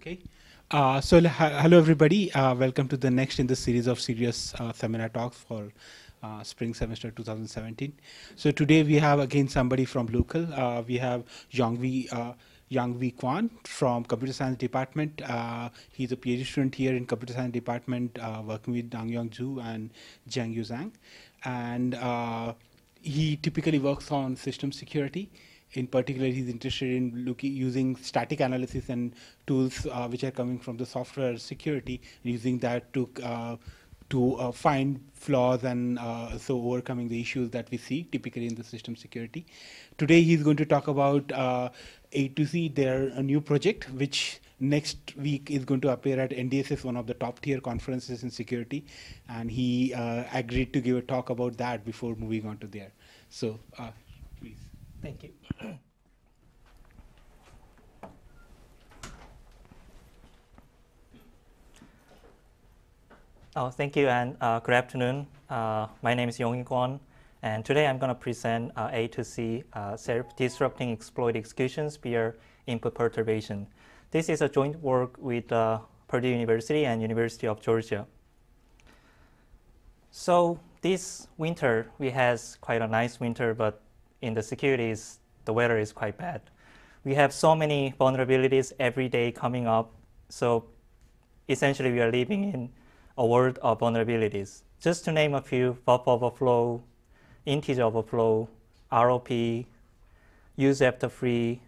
Okay. Uh, so hello everybody. Uh, welcome to the next in the series of CERIAS uh, seminar talks for uh, spring semester 2017. So today we have again somebody from local. Uh, we have Yonghwi uh, Yonghwi Kwon from Computer Science Department. he's a PhD student here in Computer Science Department, working with Dongyan Xu and Xiangyu Zhang. And he typically works on system security in particular, he's interested in looking using static analysis and tools uh, which are coming from the software security, using that to uh, to uh, find flaws and uh, so overcoming the issues that we see typically in the system security. Today, he's going to talk about uh, A2C, their a new project, which next week is going to appear at NDSS, one of the top tier conferences in security, and he uh, agreed to give a talk about that before moving on to there. So, please. Thank you. Oh, thank you and uh, good afternoon. Uh, my name is Yonghwi Kwon, and today I'm going to present uh, A to C uh, self-destructing exploit executions via input perturbation. This is a joint work with uh, Purdue University and University of Georgia. So this winter, we has quite a nice winter, but in the securities, the weather is quite bad. We have so many vulnerabilities every day coming up. So essentially, we are living in a world of vulnerabilities. Just to name a few, buffer overflow, integer overflow, ROP, use after free,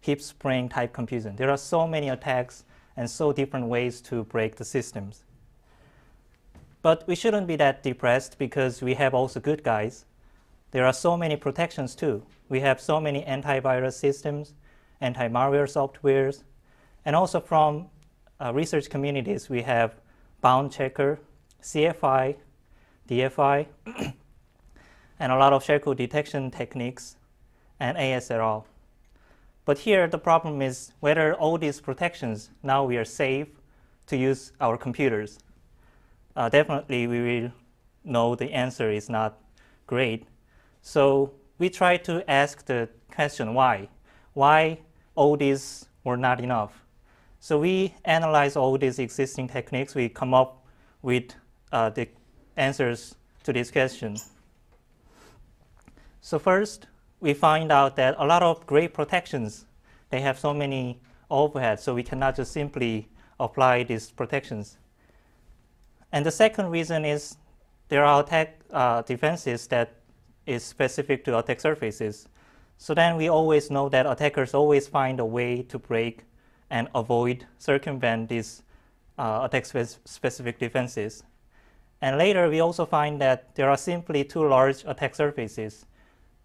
heap spraying type confusion. There are so many attacks and so different ways to break the systems. But we shouldn't be that depressed because we have also good guys. There are so many protections too. We have so many antivirus systems, anti-malware softwares, and also from uh, research communities, we have bound checker, CFI, DFI, and a lot of shellcode detection techniques, and ASLR. But here the problem is whether all these protections now we are safe to use our computers. Uh, definitely we will know the answer is not great. So we try to ask the question why? Why all these were not enough? So we analyze all these existing techniques. We come up with uh, the answers to this question. So first, we find out that a lot of great protections, they have so many overheads, so we cannot just simply apply these protections. And the second reason is there are attack uh, defenses that is specific to attack surfaces. So then we always know that attackers always find a way to break and avoid circumvent these uh, attack specific defenses. And later, we also find that there are simply too large attack surfaces.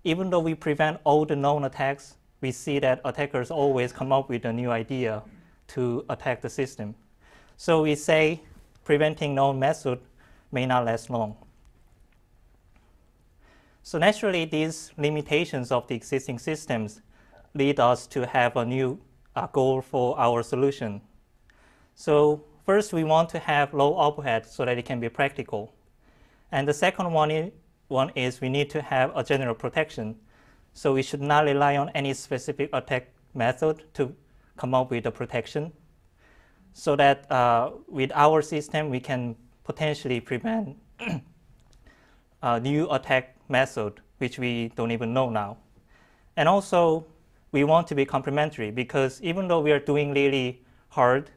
Even though we prevent all the known attacks, we see that attackers always come up with a new idea to attack the system. So we say preventing known method may not last long. So naturally, these limitations of the existing systems lead us to have a new uh, goal for our solution. So first, we want to have low overhead so that it can be practical. And the second one is, one is we need to have a general protection. So we should not rely on any specific attack method to come up with a protection. So that uh, with our system, we can potentially prevent a new attack method, which we don't even know now. And also, we want to be complementary because even though we are doing really hard,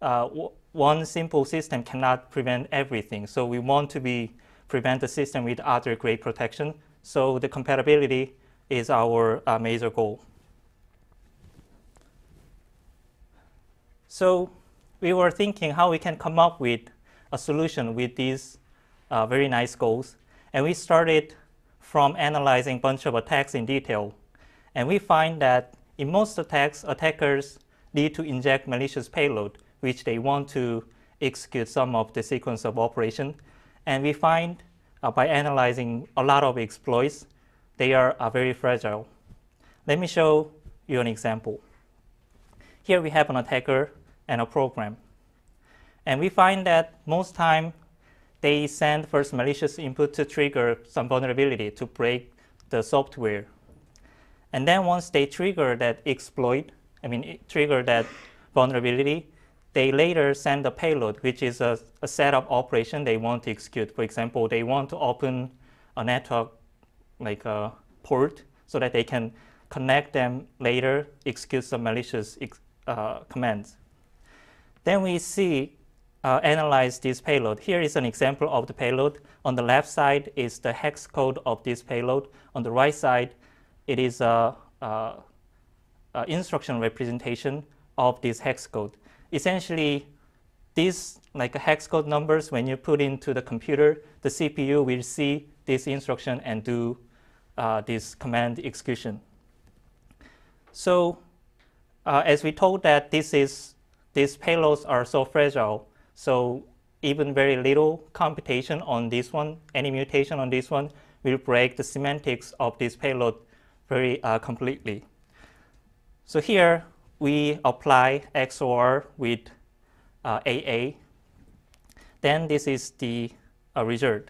uh, one simple system cannot prevent everything. So we want to be prevent the system with other great protection. So the compatibility is our uh, major goal. So we were thinking how we can come up with a solution with these uh, very nice goals. And we started from analyzing a bunch of attacks in detail. And we find that in most attacks, attackers need to inject malicious payload, which they want to execute some of the sequence of operation. And we find uh, by analyzing a lot of exploits, they are, are very fragile. Let me show you an example. Here we have an attacker and a program. And we find that most time they send first malicious input to trigger some vulnerability to break the software. And then once they trigger that exploit, I mean, trigger that vulnerability, they later send a payload, which is a, a set of operation they want to execute. For example, they want to open a network like a port so that they can connect them later, execute some malicious uh, commands. Then we see, uh, analyze this payload. Here is an example of the payload. On the left side is the hex code of this payload. On the right side, it is a, a, a instruction representation of this hex code. Essentially, these like hex code numbers, when you put into the computer, the CPU will see this instruction and do uh, this command execution. So uh, as we told that this is, these payloads are so fragile, so even very little computation on this one, any mutation on this one, will break the semantics of this payload very uh, completely. So here we apply XOR with uh, AA. Then this is the uh, result.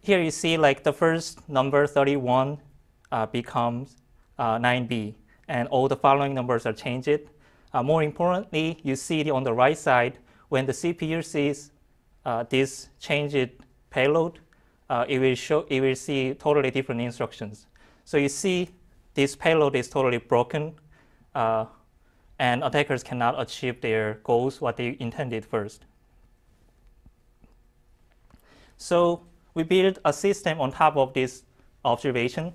Here you see like the first number 31 uh, becomes uh, 9b, and all the following numbers are changed. Uh, more importantly, you see on the right side, when the CPU sees uh, this changed payload, uh, it will show it will see totally different instructions. So you see this payload is totally broken, uh, and attackers cannot achieve their goals what they intended first. So we built a system on top of this observation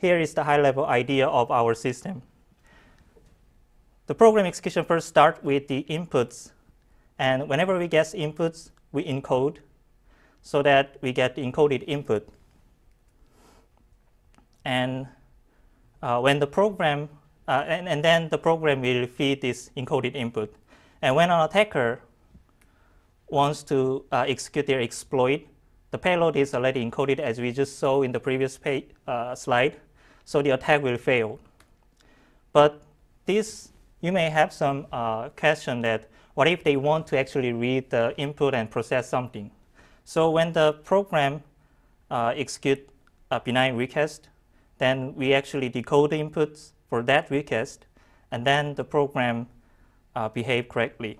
here is the high-level idea of our system. The program execution first starts with the inputs. And whenever we get inputs, we encode so that we get the encoded input. And uh, when the program, uh, and, and then the program will feed this encoded input. And when an attacker wants to uh, execute their exploit, the payload is already encoded as we just saw in the previous uh, slide so the attack will fail. But this, you may have some uh, question that what if they want to actually read the input and process something? So when the program uh, execute a benign request, then we actually decode the inputs for that request, and then the program uh, behave correctly.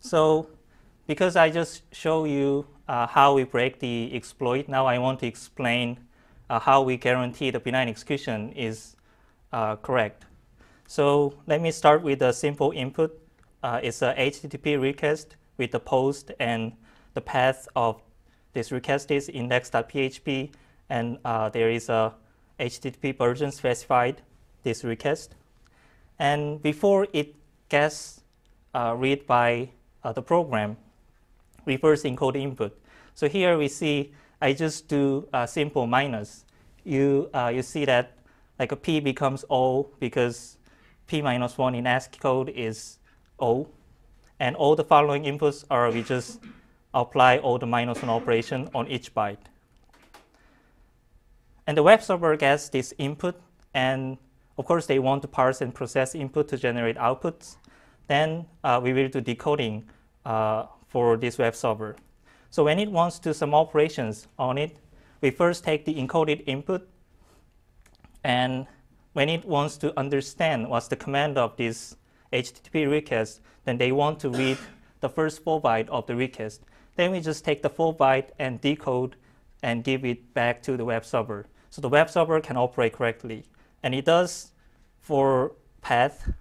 So because I just show you uh, how we break the exploit. Now I want to explain uh, how we guarantee the benign execution is uh, correct. So let me start with a simple input. Uh, it's a HTTP request with the post and the path of this request is index.php and uh, there is a HTTP version specified this request. And before it gets uh, read by the program, reverse encode input. So here we see I just do a simple minus. You, uh, you see that like a P becomes O because P minus 1 in ASCII code is O. And all the following inputs are we just apply all the minus 1 operation on each byte. And the web server gets this input, and of course they want to parse and process input to generate outputs. Then uh, we will do decoding uh, for this web server. So when it wants to some operations on it, we first take the encoded input, and when it wants to understand what's the command of this HTTP request, then they want to read the first four byte of the request. Then we just take the four byte and decode and give it back to the web server. So the web server can operate correctly. And it does for path,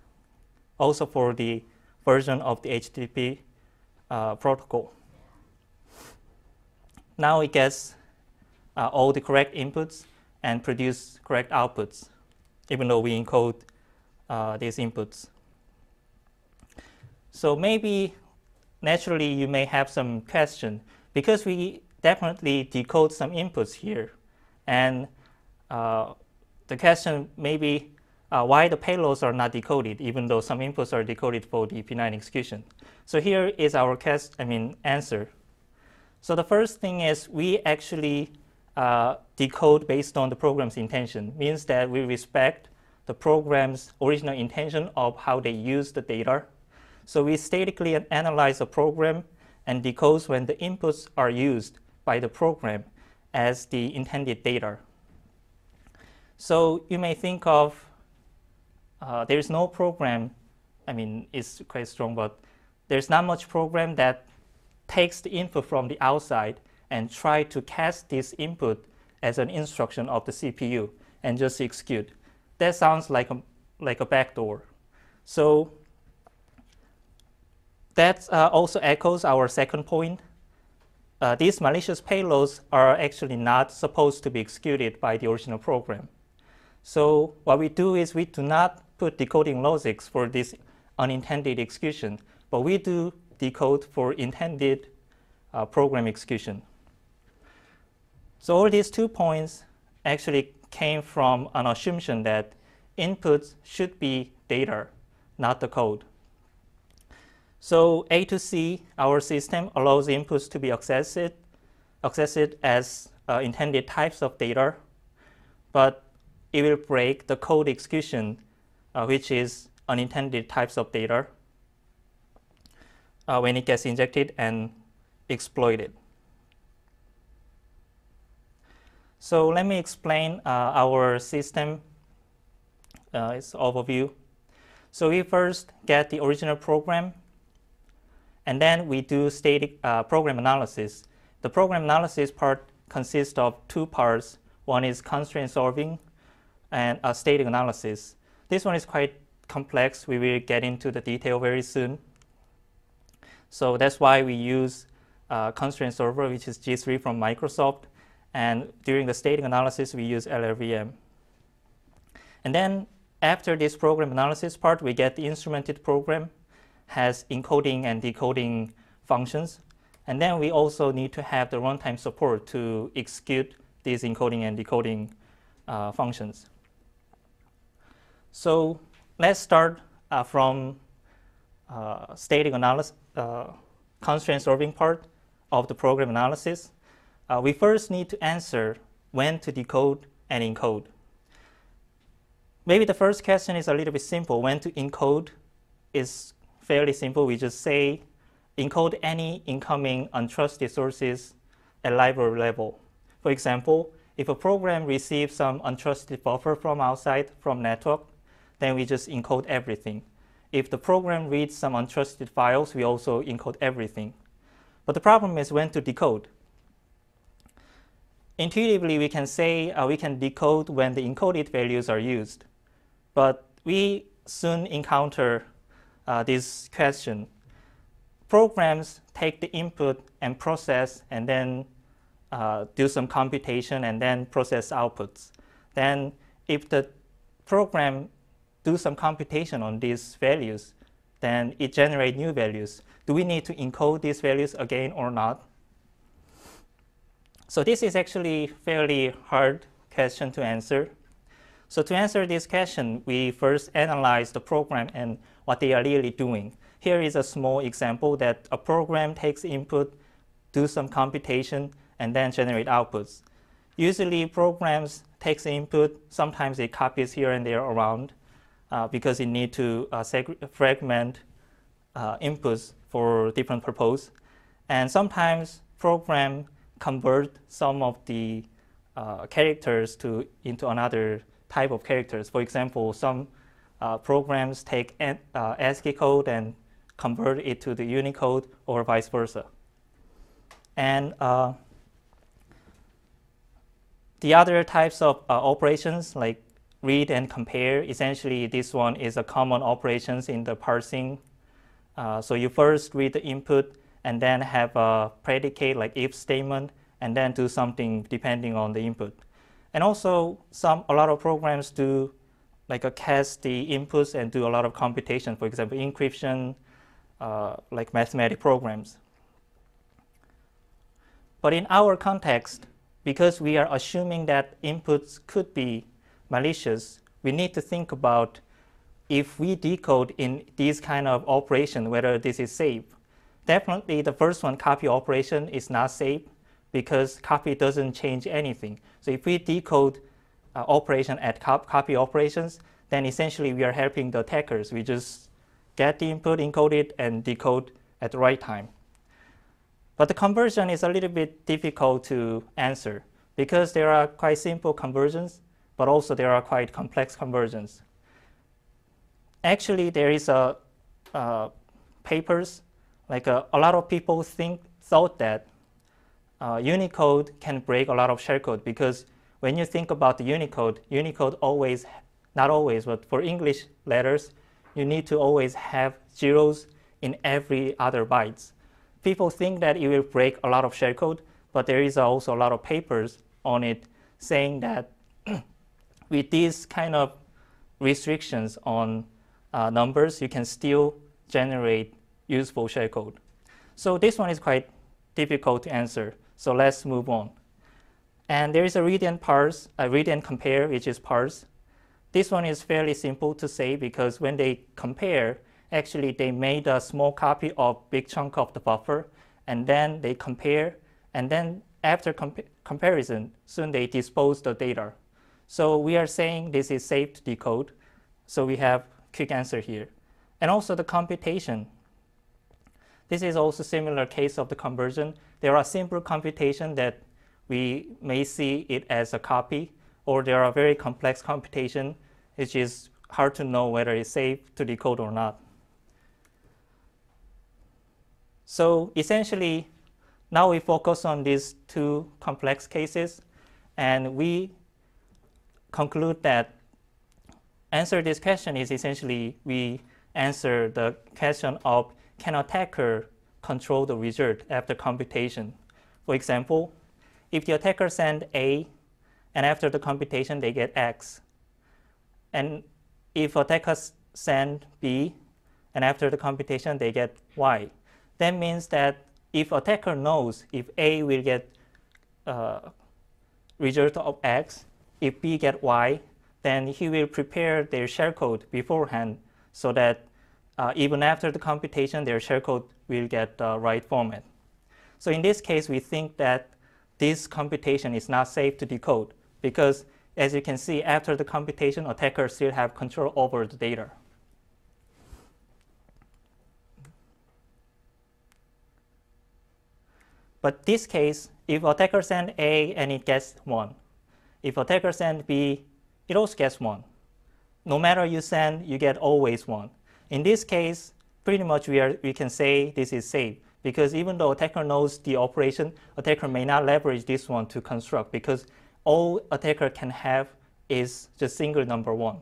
also for the version of the HTTP uh, protocol. Now it gets uh, all the correct inputs and produce correct outputs, even though we encode uh, these inputs. So maybe naturally you may have some question because we definitely decode some inputs here. And uh, the question may be uh, why the payloads are not decoded, even though some inputs are decoded for the benign execution. So here is our cast, I mean, answer. So the first thing is we actually uh, decode based on the program's intention, means that we respect the program's original intention of how they use the data. So we statically analyze the program and decode when the inputs are used by the program as the intended data. So you may think of uh, there is no program, I mean, it's quite strong, but there's not much program that takes the input from the outside and try to cast this input as an instruction of the CPU and just execute. That sounds like a, like a backdoor. So that uh, also echoes our second point. Uh, these malicious payloads are actually not supposed to be executed by the original program. So what we do is we do not put decoding logics for this unintended execution, but we do decode for intended uh, program execution. So all these two points actually came from an assumption that inputs should be data, not the code. So A to C, our system allows inputs to be accessed, accessed as uh, intended types of data, but it will break the code execution, uh, which is unintended types of data, uh, when it gets injected and exploited. So let me explain uh, our system, uh, its overview. So we first get the original program and then we do static uh, program analysis. The program analysis part consists of two parts. One is constraint solving and a static analysis. This one is quite complex. We will get into the detail very soon. So that's why we use uh, constraint solver, which is Z3 from Microsoft. And during the static analysis, we use LLVM. And then after this program analysis part, we get the instrumented program has encoding and decoding functions. And then we also need to have the runtime support to execute these encoding and decoding uh, functions. So let's start uh, from uh, static analysis, uh, constraint solving part of the program analysis. Uh, we first need to answer when to decode and encode. Maybe the first question is a little bit simple. When to encode is fairly simple. We just say encode any incoming untrusted sources at library level. For example, if a program receives some untrusted buffer from outside from network, then we just encode everything. If the program reads some untrusted files, we also encode everything. But the problem is when to decode. Intuitively, we can say uh, we can decode when the encoded values are used. But we soon encounter uh, this question. Programs take the input and process and then uh, do some computation and then process outputs. Then if the program do some computation on these values, then it generates new values. Do we need to encode these values again or not? So this is actually fairly hard question to answer. So to answer this question, we first analyze the program and what they are really doing. Here is a small example that a program takes input, do some computation, and then generate outputs. Usually programs takes input, sometimes it copies here and there around uh, because it need to uh, fragment uh, inputs for different purpose. And sometimes program convert some of the uh, characters to into another type of characters. For example, some uh, programs take an, uh, ASCII code and convert it to the Unicode or vice versa. And uh, the other types of uh, operations like read and compare, essentially this one is a common operations in the parsing. Uh, so you first read the input and then have a predicate like if statement and then do something depending on the input. And also some a lot of programs do like a cast the inputs and do a lot of computation, for example, encryption, uh, like mathematic programs. But in our context, because we are assuming that inputs could be malicious, we need to think about if we decode in these kind of operation, whether this is safe. Definitely the first one, copy operation, is not safe because copy doesn't change anything. So if we decode uh, operation at cop copy operations, then essentially we are helping the attackers. We just get the input, encode it, and decode at the right time. But the conversion is a little bit difficult to answer because there are quite simple conversions, but also there are quite complex conversions. actually, there is a uh, papers like a, a, lot of people think thought that uh, Unicode can break a lot of shellcode because when you think about the Unicode, Unicode always, not always, but for English letters, you need to always have zeros in every other bytes. People think that it will break a lot of shellcode, but there is also a lot of papers on it saying that with these kind of restrictions on uh, numbers, you can still generate useful shellcode. So this one is quite difficult to answer. So let's move on. And there is a read and parse, a read and compare, which is parse. This one is fairly simple to say because when they compare, actually they made a small copy of big chunk of the buffer, and then they compare, and then after compa comparison, soon they dispose the data. So we are saying this is safe to decode. So we have quick answer here. And also the computation. This is also similar case of the conversion. There are simple computation that we may see it as a copy, or there are very complex computation, which is hard to know whether it's safe to decode or not. So essentially, now we focus on these two complex cases, and we conclude that answer this question is essentially we answer the question of can attacker control the result after computation. For example, if the attacker send A, and after the computation they get X, and if attackers send B, and after the computation they get Y, that means that if attacker knows if A will get uh, result of X, if B get Y, then he will prepare their shellcode beforehand so that uh, even after the computation, their shellcode will get the right format. So in this case, we think that this computation is not safe to decode because as you can see, after the computation, attackers still have control over the data. But this case, if attacker send A and it gets 1, if attacker send B, it also gets 1. No matter you send, you get always 1. In this case, pretty much we, are, we can say this is safe because even though attacker knows the operation, attacker may not leverage this one to construct because all attacker can have is just single number one.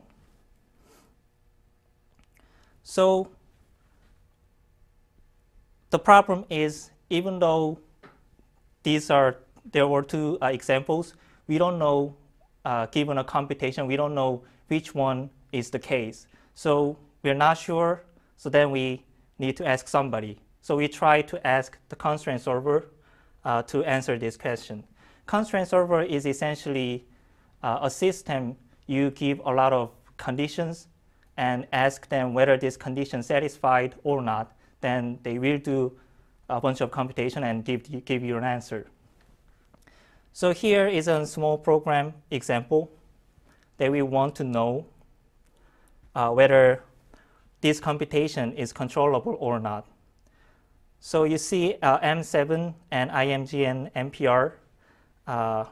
So the problem is even though these are there were two uh, examples, we don't know uh, given a computation, we don't know which one is the case. So we're not sure, so then we need to ask somebody. So we try to ask the constraint solver uh, to answer this question. Constraint solver is essentially uh, a system you give a lot of conditions and ask them whether this condition satisfied or not. Then they will do a bunch of computation and give, give you an answer. So here is a small program example that we want to know uh, whether this computation is controllable or not. So you see uh, M7 and IMG and MPR. Uh,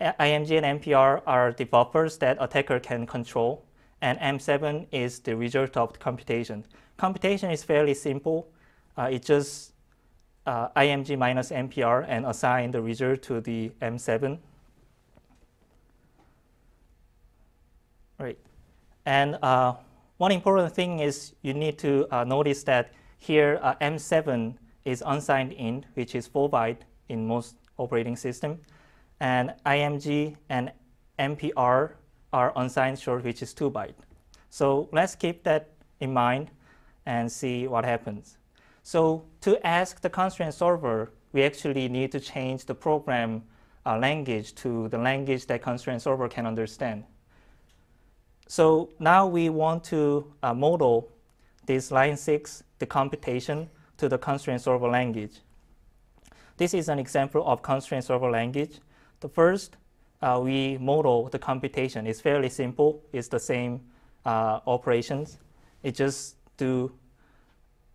IMG and MPR are the buffers that attacker can control, and M7 is the result of the computation. Computation is fairly simple. Uh, it just uh, IMG minus MPR and assign the result to the M7. Right. And uh, one important thing is you need to uh, notice that here uh, M7 is unsigned int, which is 4 byte in most operating system. And IMG and MPR are unsigned short, which is 2 byte. So let's keep that in mind and see what happens. So to ask the constraint solver, we actually need to change the program uh, language to the language that constraint solver can understand. So now we want to uh, model this line 6, the computation, to the constraint solver language. This is an example of constraint solver language. The first, uh, we model the computation. It's fairly simple. It's the same uh, operations. It just do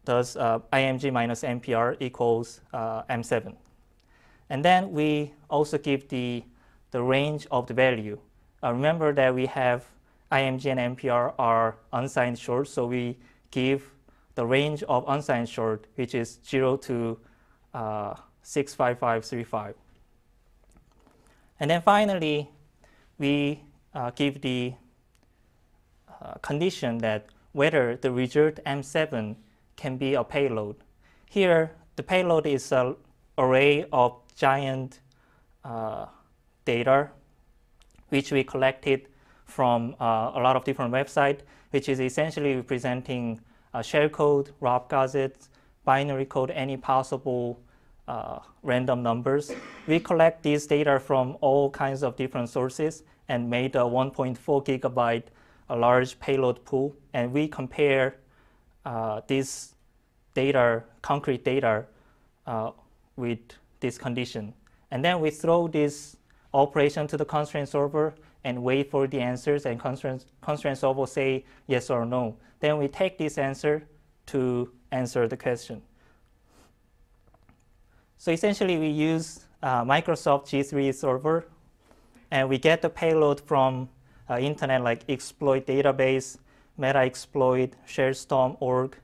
does uh, IMG minus MPR equals uh, M7. And then we also give the, the range of the value. Uh, remember that we have IMG and MPR are unsigned short, so we give the range of unsigned short, which is 0 to uh, 65535. And then finally, we uh, give the uh, condition that whether the result M7 can be a payload. Here, the payload is an array of giant uh, data which we collected from uh, a lot of different websites, which is essentially representing uh, shellcode, ROP gadgets, binary code, any possible uh, random numbers. We collect these data from all kinds of different sources and made a 1.4 gigabyte a large payload pool, and we compare uh, this data, concrete data, uh, with this condition. And then we throw this operation to the constraint solver and wait for the answers, and constraint, constraint solver say yes or no. Then we take this answer to answer the question. So essentially, we use uh, Microsoft Z3 server and we get the payload from uh, internet like exploit database, Metasploit, ShellStorm.org,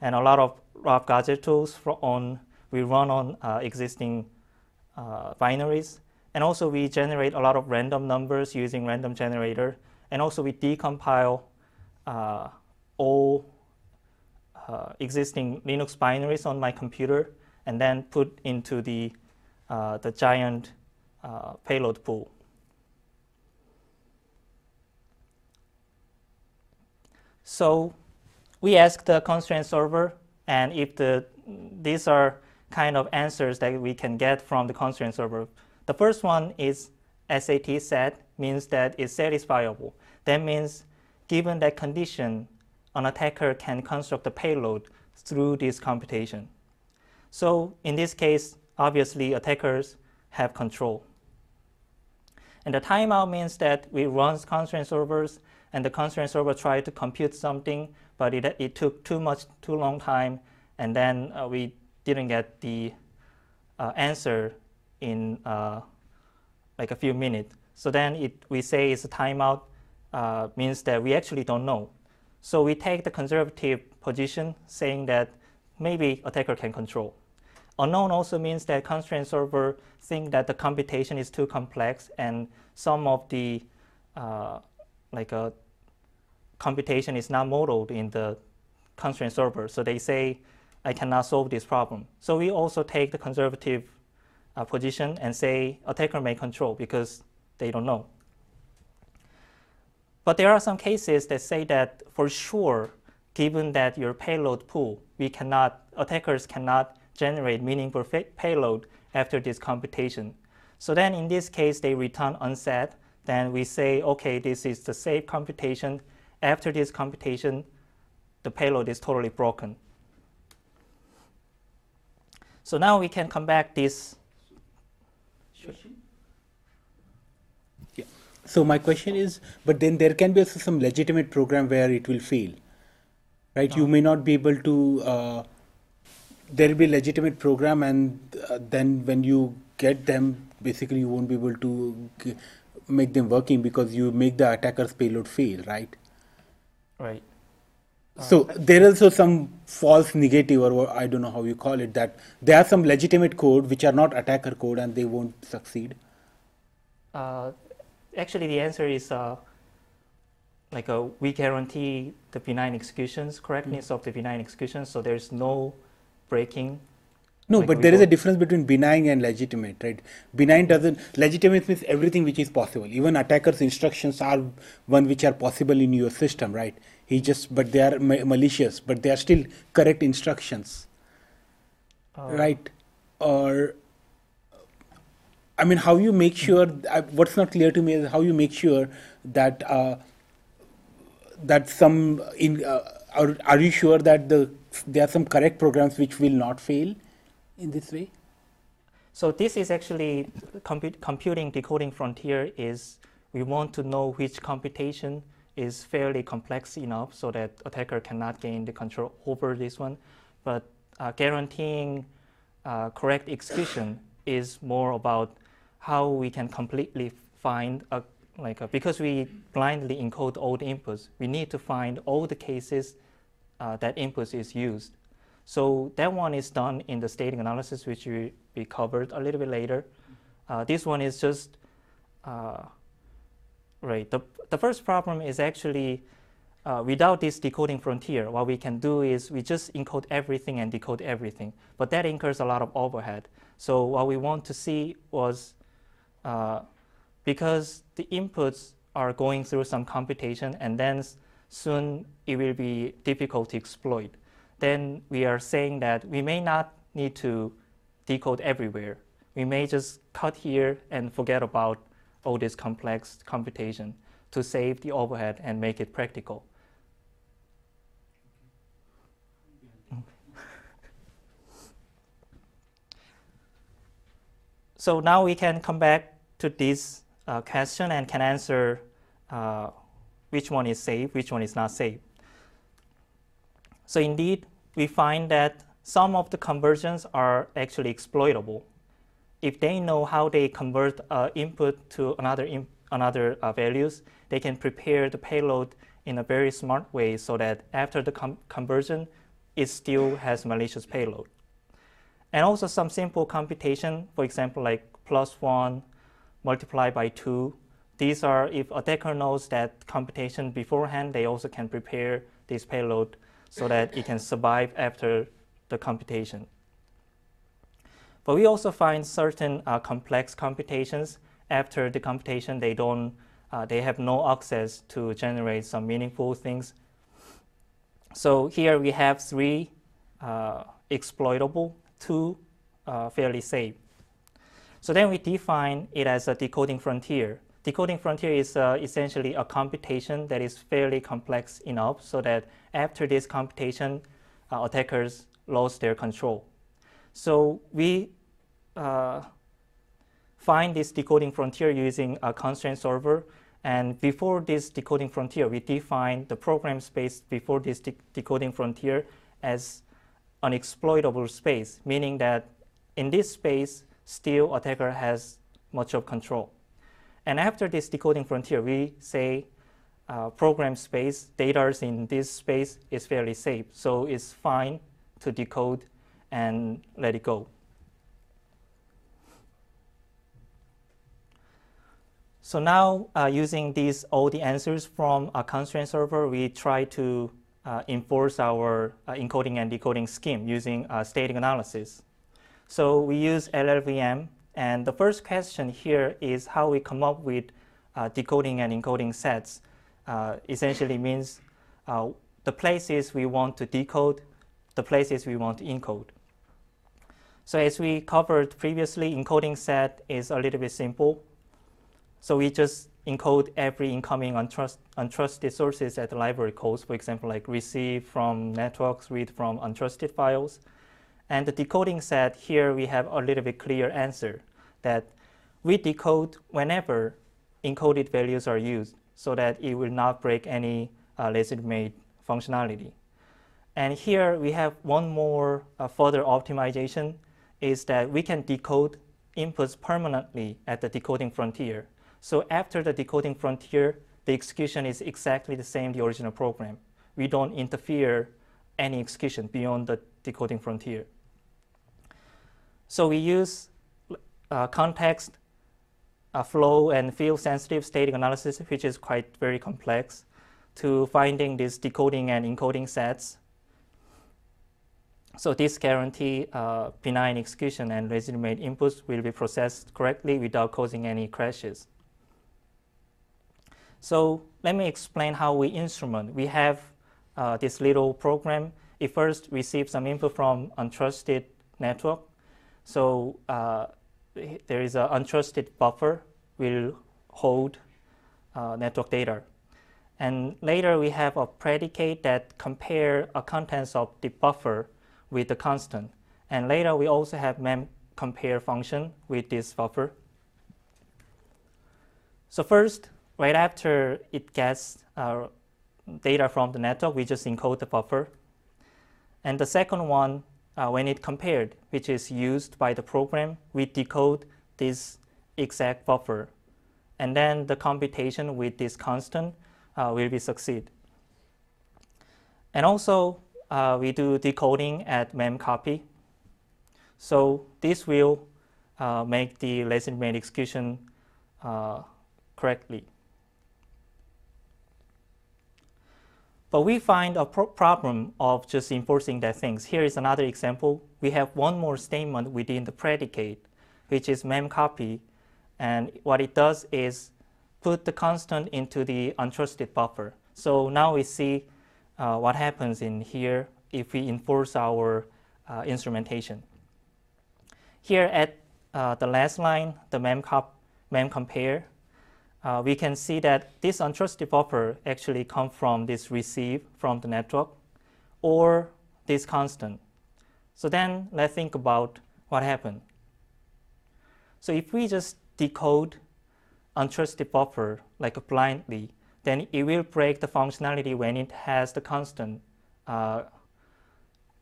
and a lot of ROP gadget tools on we run on uh, existing uh, binaries. And also we generate a lot of random numbers using random generator. And also we decompile uh, all uh, existing Linux binaries on my computer and then put into the, uh, the giant uh, payload pool. So we ask the constraint solver, and if the these are kind of answers that we can get from the constraint solver. The first one is SAT set means that it's satisfiable. That means given that condition, an attacker can construct a payload through this computation. So in this case, obviously attackers have control. And the timeout means that we run constraint solvers and the constraint solver tried to compute something, but it, it took too much, too long time, and then uh, we didn't get the uh, answer in uh, like a few minutes. So then it, we say it's a timeout uh, means that we actually don't know. So we take the conservative position saying that maybe attacker can control. Unknown also means that constraint solver think that the computation is too complex and some of the uh, like a computation is not modeled in the constraint solver. So they say, I cannot solve this problem. So we also take the conservative uh, position and say attacker may control because they don't know. But there are some cases that say that for sure, given that your payload pool, we cannot, attackers cannot generate meaningful payload after this computation. So then in this case, they return UNSAT then we say, okay, this is the safe computation. After this computation, the payload is totally broken. So now we can come back this. Yeah. So my question is, but then there can be also some legitimate program where it will fail, right? You may not be able to. Uh, there will be legitimate program, and uh, then when you get them, basically you won't be able to make them working because you make the attacker's payload fail, right? Right. So there is also some false negative, or I don't know how you call it, that there are some legitimate code which are not attacker code and they won't succeed. Uh, actually, the answer is uh, like a, we guarantee the benign executions, correctness mm-hmm. of the benign executions, so there's no breaking no, like but there is a difference between benign and legitimate, right? Benign doesn't legitimate means everything which is possible. Even attacker's instructions are one which are possible in your system, right? He just, but they are ma- malicious, but they are still correct instructions, uh, right? Or, I mean, how you make sure? Uh, what's not clear to me is how you make sure that uh, that some in. Uh, are, are you sure that the there are some correct programs which will not fail? In this way? So this is actually computing decoding frontier is we want to know which computation is fairly complex enough so that attacker cannot gain the control over this one. But uh, guaranteeing uh, correct execution is more about how we can completely find a like uh, because we blindly encode all the inputs, we need to find all the cases uh, that inputs is used. So that one is done in the static analysis, which we, we covered a little bit later. Uh, this one is just uh, right. The, the first problem is actually uh, without this decoding frontier, what we can do is we just encode everything and decode everything. But that incurs a lot of overhead. So what we want to see was uh, because the inputs are going through some computation and then soon it will be difficult to exploit. Then we are saying that we may not need to decode everywhere. We may just cut here and forget about all this complex computation to save the overhead and make it practical. so now we can come back to this uh, question and can answer uh, which one is safe, which one is not safe. So indeed, we find that some of the conversions are actually exploitable. If they know how they convert uh, input to another, another uh, values, they can prepare the payload in a very smart way so that after the conversion, it still has malicious payload. And also some simple computation, for example, like plus one multiplied by two. These are, if attacker knows that computation beforehand, they also can prepare this payload so that it can survive after the computation. But we also find certain uh, complex computations after the computation, they don't, uh, they have no access to generate some meaningful things. So here we have three uh, exploitable, two uh, fairly safe. So then we define it as a decoding frontier. Decoding frontier is uh, essentially a computation that is fairly complex enough so that after this computation, uh, attackers lost their control. So we uh, find this decoding frontier using a constraint solver. And before this decoding frontier, we define the program space before this de decoding frontier as an exploitable space, meaning that in this space, still attacker has much of control. And after this decoding frontier, we say uh, program space, data in this space is fairly safe. So it's fine to decode and let it go. So now uh, using these all the answers from a constraint solver, we try to uh, enforce our uh, encoding and decoding scheme using uh, static analysis. So we use LLVM, and the first question here is how we come up with uh, decoding and encoding sets. Uh, essentially means uh, the places we want to decode, the places we want to encode. So as we covered previously, encoding set is a little bit simple. So we just encode every incoming untrust, untrusted sources at the library calls, for example, like receive from networks, read from untrusted files. And the decoding set, here we have a little bit clear answer that we decode whenever encoded values are used so that it will not break any uh, legitimately functionality. And here we have one more uh, further optimization is that we can decode inputs permanently at the decoding frontier. So after the decoding frontier, the execution is exactly the same the original program. We don't interfere any execution beyond the decoding frontier. So we use uh, context, uh, flow, and field sensitive static analysis, which is quite very complex, to finding these decoding and encoding sets. So this guarantee uh, benign execution and legitimate inputs will be processed correctly without causing any crashes. So let me explain how we instrument. We have uh, this little program. It first receives some input from untrusted network so uh, there is an untrusted buffer will hold uh, network data. And later we have a predicate that compare a contents of the buffer with the constant. And later we also have mem compare function with this buffer. So first, right after it gets uh, data from the network, we just encode the buffer. And the second one uh, when it compared, which is used by the program, we decode this exact buffer and then the computation with this constant uh, will be succeed. And also, uh, we do decoding at memcopy. So this will uh, make the legitimate execution uh, correctly. But we find a pro problem of just enforcing that things. Here is another example. We have one more statement within the predicate, which is memcopy. And what it does is put the constant into the untrusted buffer. So now we see uh, what happens in here if we enforce our uh, instrumentation. Here at uh, the last line, the mem, mem compare, uh, we can see that this untrusted buffer actually comes from this receive from the network or this constant. So then let's think about what happened. So if we just decode untrusted buffer like blindly, then it will break the functionality when it has the constant uh,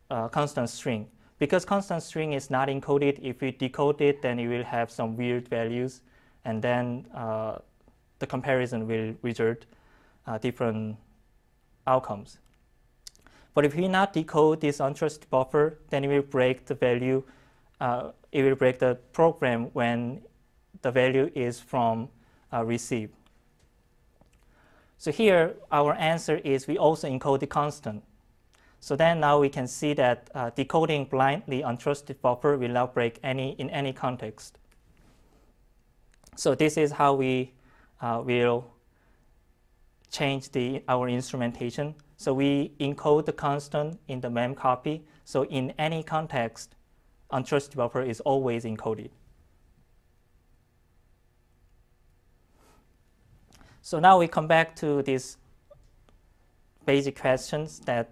uh, constant string. Because constant string is not encoded, if we decode it, then it will have some weird values, and then uh, the comparison will result uh, different outcomes. But if we not decode this untrusted buffer, then it will break the value. Uh, it will break the program when the value is from uh, receive. So here, our answer is we also encode the constant. So then now we can see that uh, decoding blindly untrusted buffer will not break any in any context. So this is how we uh, will change the, our instrumentation. So we encode the constant in the mem copy. So in any context, untrusted buffer is always encoded. So now we come back to these basic questions that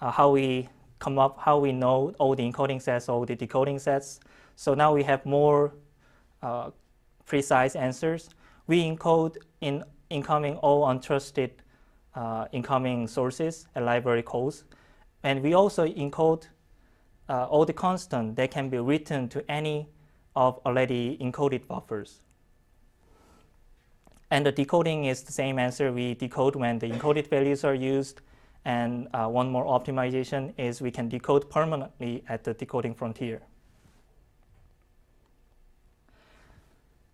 uh, how we come up, how we know all the encoding sets, all the decoding sets. So now we have more uh, precise answers. We encode in incoming all untrusted uh, incoming sources and library calls. And we also encode uh, all the constant that can be written to any of already encoded buffers. And the decoding is the same answer. We decode when the encoded values are used and uh, one more optimization is we can decode permanently at the decoding frontier.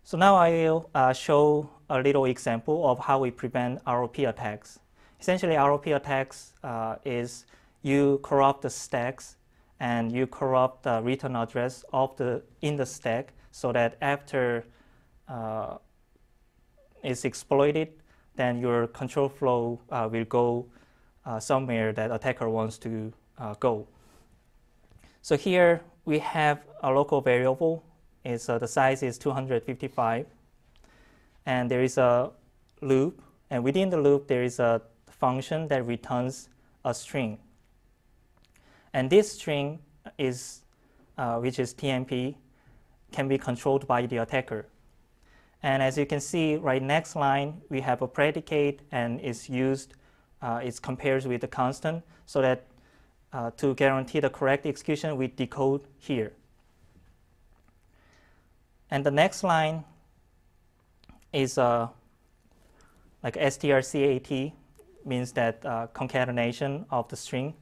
So now I will uh, show a little example of how we prevent ROP attacks. Essentially, ROP attacks uh, is you corrupt the stacks and you corrupt the return address of the in the stack so that after uh, it's exploited, then your control flow uh, will go uh, somewhere that attacker wants to uh, go. So here we have a local variable. It's, uh, the size is 255. And there is a loop. And within the loop, there is a function that returns a string. And this string is, uh, which is TMP, can be controlled by the attacker. And as you can see, right next line, we have a predicate and it's used uh, it compares with the constant so that uh, to guarantee the correct execution, we decode here. And the next line is uh, like strcat means that uh, concatenation of the string.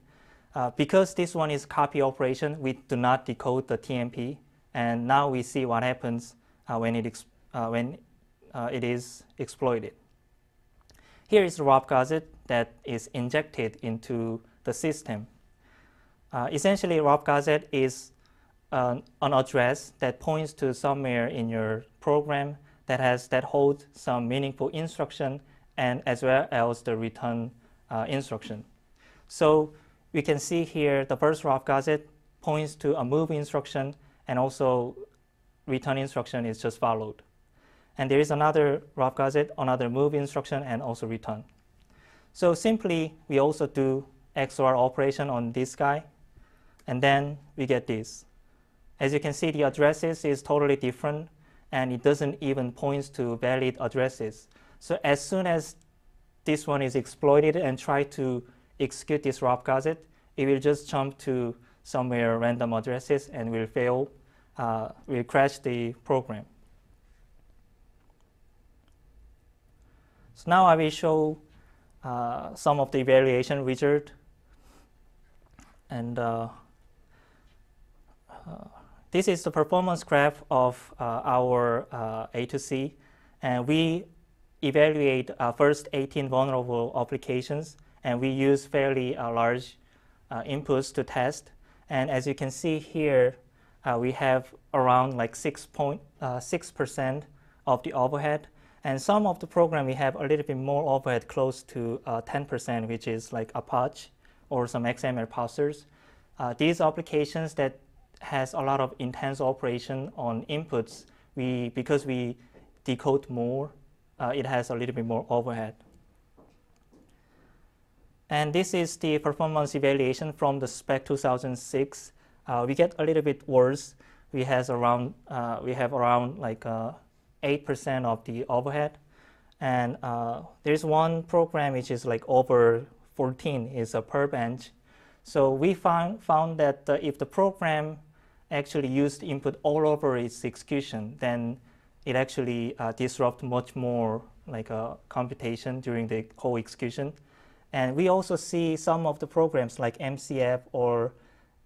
Uh, because this one is copy operation, we do not decode the TMP. And now we see what happens uh, when, it, when it is exploited. Here is the ROP gadget that is injected into the system. Uh, essentially, ROP gadget is uh, an address that points to somewhere in your program that has that holds some meaningful instruction and as well as the return uh, instruction. So we can see here the first ROP gadget points to a move instruction and also return instruction is just followed. And there is another ROP gadget, another move instruction, and also return. So simply, we also do XOR operation on this guy, and then we get this. As you can see, the addresses is totally different, and it doesn't even point to valid addresses. So as soon as this one is exploited and try to execute this ROP gadget, it will just jump to somewhere random addresses and will fail, uh, will crash the program. So now I will show uh, some of the evaluation result. And uh, uh, this is the performance graph of uh, our uh, A2C. And we evaluate our first 18 vulnerable applications, and we use fairly large inputs to test. And as you can see here, we have around like 6.6% of the overhead. And some of the program we have a little bit more overhead, close to uh, 10%, which is like Apache or some XML parsers. Uh, these applications that has a lot of intense operation on inputs, we because we decode more, uh, it has a little bit more overhead. And this is the performance evaluation from the spec 2006. Uh, we get a little bit worse. We has around uh, we have around like uh, 8% of the overhead. And uh, there's one program which is like over 14 is a perlbench. So we found, found that if the program actually used input all over its execution, then it actually uh, disrupt much more like uh, computation during the whole execution. And we also see some of the programs like MCF or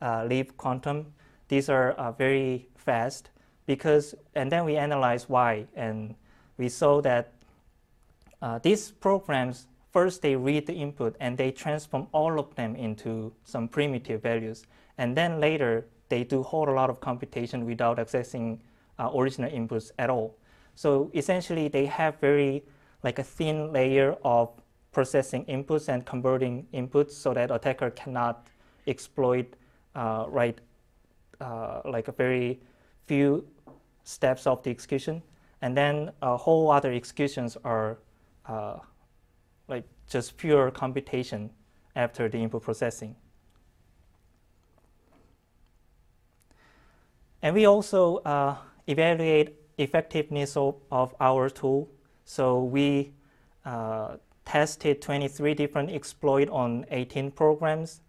uh, libquantum. These are uh, very fast because, and then we analyze why, and we saw that uh, these programs first they read the input and they transform all of them into some primitive values, and then later they do whole lot of computation without accessing uh, original inputs at all. So essentially, they have very like a thin layer of processing inputs and converting inputs so that attacker cannot exploit uh, right uh, like a very few steps of the execution, and then a whole other executions are uh, like just pure computation after the input processing. And we also uh, evaluate effectiveness of, of, our tool. So we uh, tested 23 different exploit on 18 programs,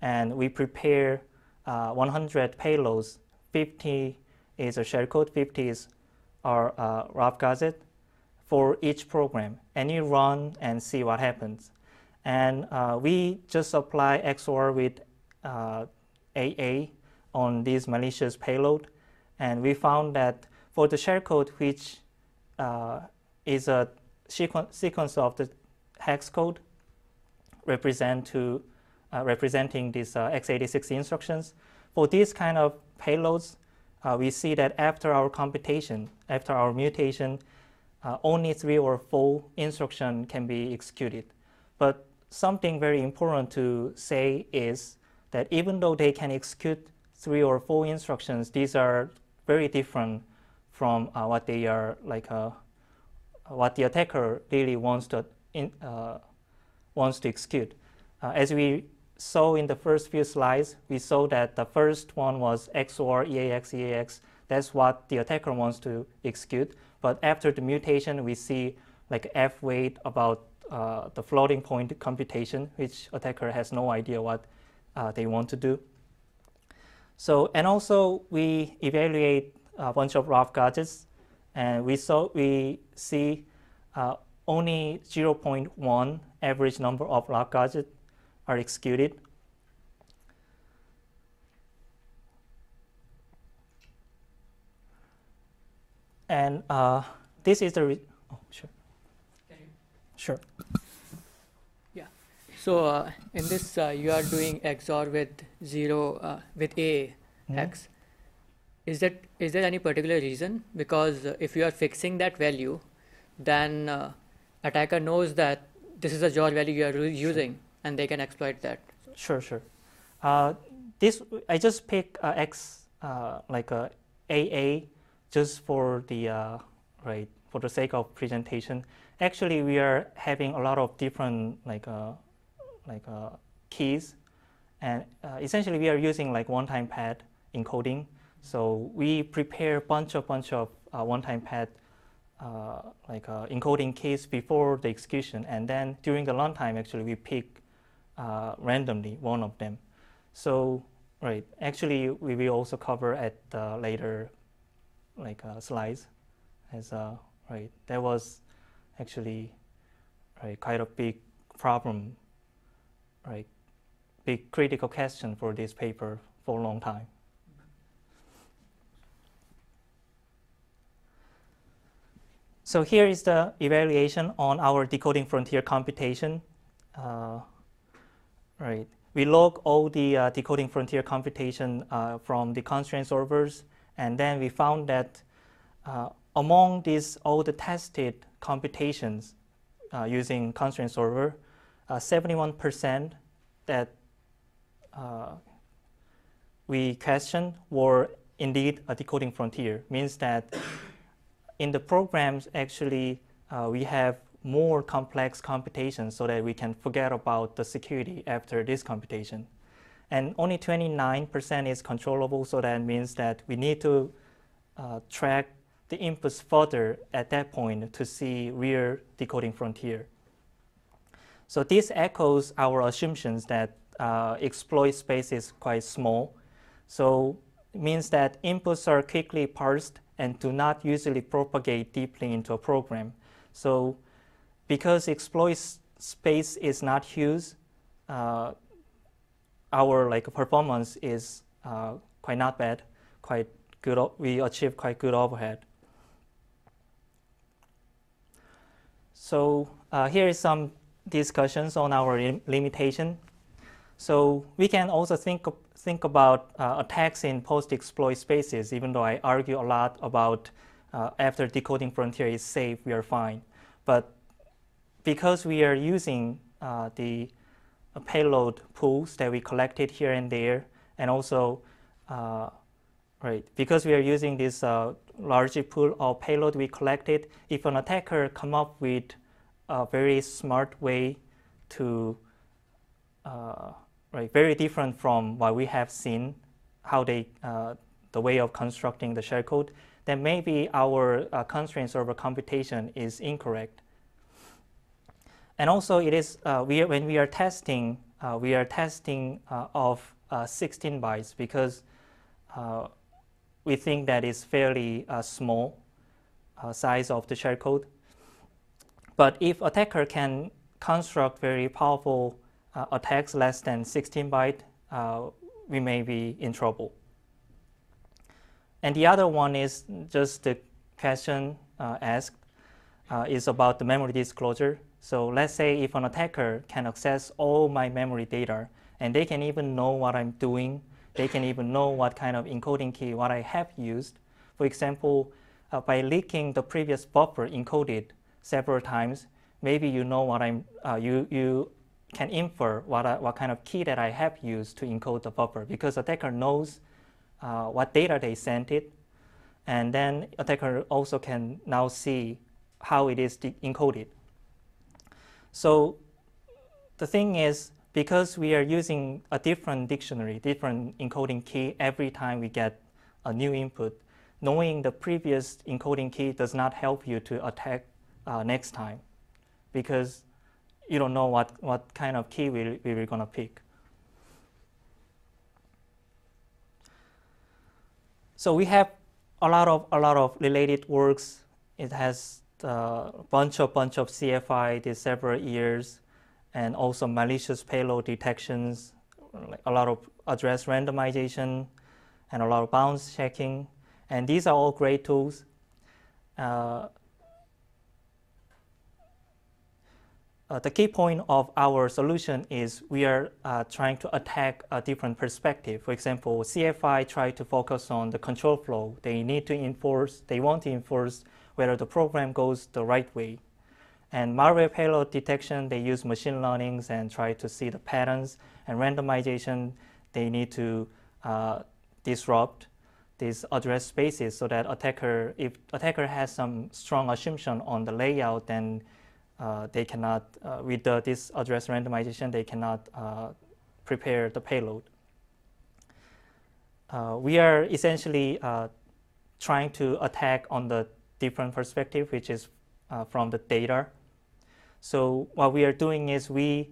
and we prepare uh, 100 payloads. 50 is a shellcode, 50 is our uh, ROP gadget for each program. And you run and see what happens. And uh, we just apply XOR with uh, AA on this malicious payload. And we found that for the shellcode, which uh, is a sequ- sequence of the hex code represent to, uh, representing these uh, x86 instructions, for these kind of payloads, uh, we see that after our computation, after our mutation, uh, only three or four instructions can be executed. But something very important to say is that even though they can execute three or four instructions, these are very different from uh, what they are like uh, what the attacker really wants to in, uh, wants to execute. Uh, as we saw in the first few slides, we saw that the first one was XOR EAX EAX. That's what the attacker wants to execute. But after the mutation, we see like FWAIT about uh, the floating point computation, which attacker has no idea what uh, they want to do. So, and also we evaluate a bunch of ROP gadgets, and we saw we see uh, only 0.1 average number of ROP gadgets are executed. And uh, this is the, re- oh, sure. Sure. So uh, in this, uh, you are doing XOR with zero uh, with A mm-hmm. hex. Is that is there any particular reason? Because if you are fixing that value, then uh, attacker knows that this is a George value you are using, and they can exploit that. Sure, sure. Uh, this I just pick uh, X uh, like a AA just for the uh, right for the sake of presentation. Actually, we are having a lot of different like uh, like uh, keys, and essentially we are using like one-time pad encoding. So we prepare bunch of bunch of one-time pad uh, like uh, encoding keys before the execution, and then during the runtime, actually we pick uh, randomly one of them. So right, actually we will also cover at later like uh, slides, as uh, right. That was actually right, quite a big problem, right, big critical question for this paper for a long time. So here is the evaluation on our decoding frontier computation. Uh, right, we log all the uh, decoding frontier computation uh, from the constraint solvers, and then we found that uh, among these all the tested computations uh, using constraint solver, 71% uh, that we questioned were indeed a decoding frontier, means that in the programs, actually, uh, we have more complex computations so that we can forget about the security after this computation. And only 29% is controllable, so that means that we need to uh, track the inputs further at that point to see real decoding frontier. So this echoes our assumptions that uh, exploit space is quite small. So it means that inputs are quickly parsed and do not usually propagate deeply into a program. So because exploit space is not huge, uh, our like performance is uh, quite not bad, quite good. We achieve quite good overhead. So uh, here is some discussions on our limitation. So we can also think think about uh, attacks in post-exploit spaces, even though I argue a lot about uh, after decoding frontier is safe, we are fine. But because we are using uh, the payload pools that we collected here and there, and also, uh, right, because we are using this uh, large pool of payload we collected, if an attacker come up with a very smart way to uh, right? Very different from what we have seen, how they, uh, the way of constructing the shellcode, then maybe our uh, constraint solver computation is incorrect. And also it is, uh, we when we are testing, uh, we are testing uh, of uh, 16 bytes because we think that is fairly small size of the shellcode. But if attacker can construct very powerful uh, attacks less than 16 byte, uh, we may be in trouble. And the other one is just the question uh, asked uh, is about the memory disclosure. So let's say if an attacker can access all my memory data and they can even know what I'm doing, they can even know what kind of encoding key what I have used. For example, uh, by leaking the previous buffer encoded several times, maybe you know what I'm uh, you you can infer what, what kind of key that I have used to encode the buffer because the attacker knows uh, what data they sent it. And then attacker also can now see how it is encoded. So the thing is, because we are using a different dictionary, different encoding key every time we get a new input, knowing the previous encoding key does not help you to attack uh, next time because you don't know what, what kind of key we, we were going to pick. So we have a lot of a lot of related works. It has a bunch of bunch of CFI these several years, and also malicious payload detections, a lot of address randomization, and a lot of bounds checking. And these are all great tools. Uh, Uh, the key point of our solution is we are uh, trying to attack a different perspective. For example, CFI try to focus on the control flow. They need to enforce, they want to enforce whether the program goes the right way. And malware payload detection, they use machine learnings and try to see the patterns. And randomization, they need to uh, disrupt these address spaces so that attacker, if attacker has some strong assumption on the layout, then they cannot, uh, with the, this address randomization, they cannot uh, prepare the payload. we are essentially trying to attack on the different perspective, which is from the data. So what we are doing is we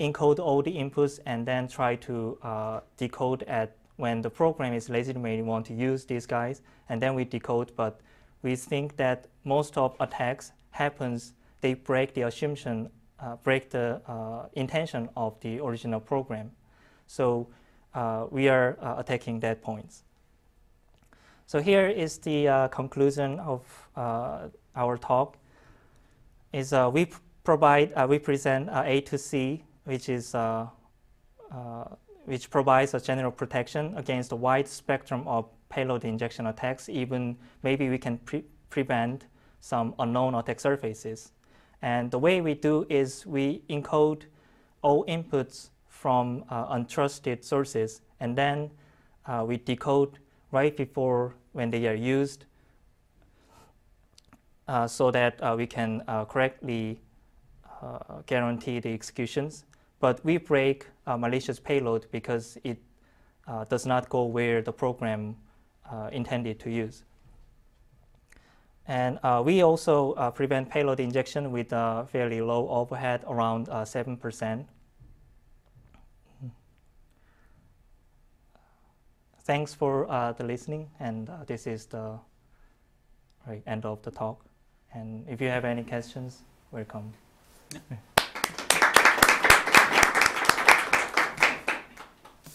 encode all the inputs and then try to uh, decode at when the program is legitimately want to use these guys, and then we decode. But we think that most of attacks happens they break the assumption, uh, break the uh, intention of the original program. So uh, we are uh, attacking that points. So here is the uh, conclusion of our talk. Is we provide we present A2C, which is which provides a general protection against a wide spectrum of payload injection attacks. Even maybe we can pre prevent some unknown attack surfaces. And the way we do is we encode all inputs from uh, untrusted sources, and then uh, we decode right before when they are used uh, so that uh, we can uh, correctly uh, guarantee the executions. But we break malicious payload because it does not go where the program intended to use. And uh, we also uh, prevent payload injection with a fairly low overhead, around uh, 7%. Thanks for uh, the listening, and uh, this is the right, end of the talk. And if you have any questions, welcome. Yeah.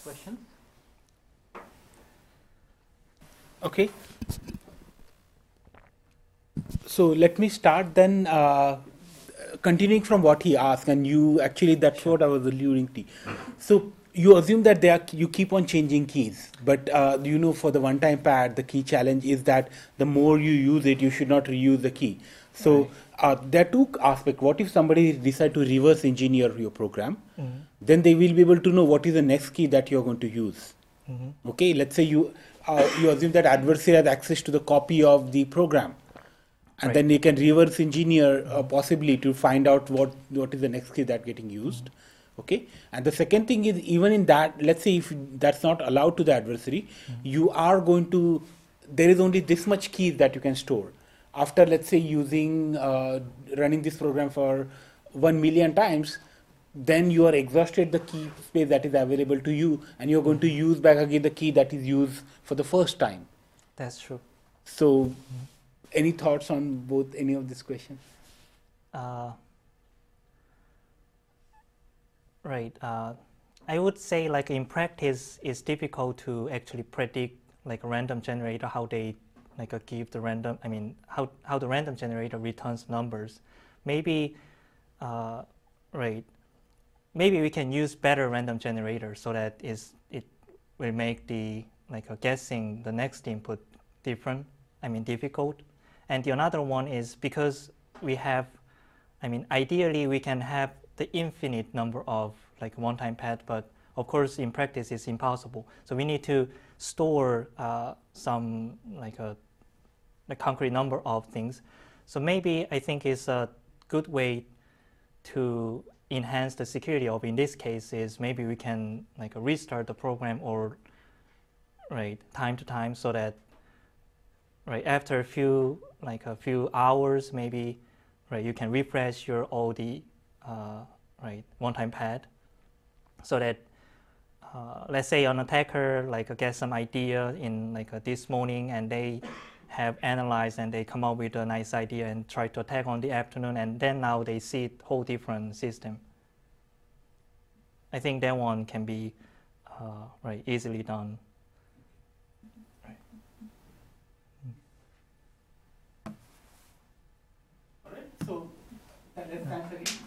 Questions? Okay so let me start then uh, continuing from what he asked and you actually that's what i was alluding to. So you assume that they are you keep on changing keys but uh, you know for the one time pad the key challenge is that the more you use it you should not reuse the key. So uh, there are two aspects. What if somebody decide to reverse engineer your program? Mm-hmm. then they will be able to know what is the next key that you're going to use. Mm-hmm. okay let's say you uh, you assume that adversary has access to the copy of the program and right. then they can reverse engineer uh, possibly to find out what what is the next key that getting used okay and the second thing is even in that let's say if that's not allowed to the adversary mm-hmm. you are going to there is only this much keys that you can store after let's say using uh, running this program for 1 million times then you are exhausted the key space that is available to you and you're going to mm-hmm. use back again the key that is used for the first time that's true so mm-hmm any thoughts on both any of these questions? Uh, right. Uh, I would say like in practice, it's difficult to actually predict like a random generator how they like uh, give the random. I mean how how the random generator returns numbers. Maybe, uh, right. Maybe we can use better random generators so that is it will make the like uh, guessing the next input different. I mean difficult. And the another one is because we have, I mean, ideally we can have the infinite number of like one-time pad, but of course in practice it's impossible. So we need to store uh, some like a, a concrete number of things. So maybe I think it's a good way to enhance the security of in this case is maybe we can like restart the program or right time to time so that right? After a few like a few hours maybe right you can refresh your the uh, right one-time pad so that uh, let's say an attacker like get some idea in like uh, this morning and they have analyzed and they come up with a nice idea and try to attack on the afternoon and then now they see a whole different system. I think that one can be uh, right easily done So, let's again.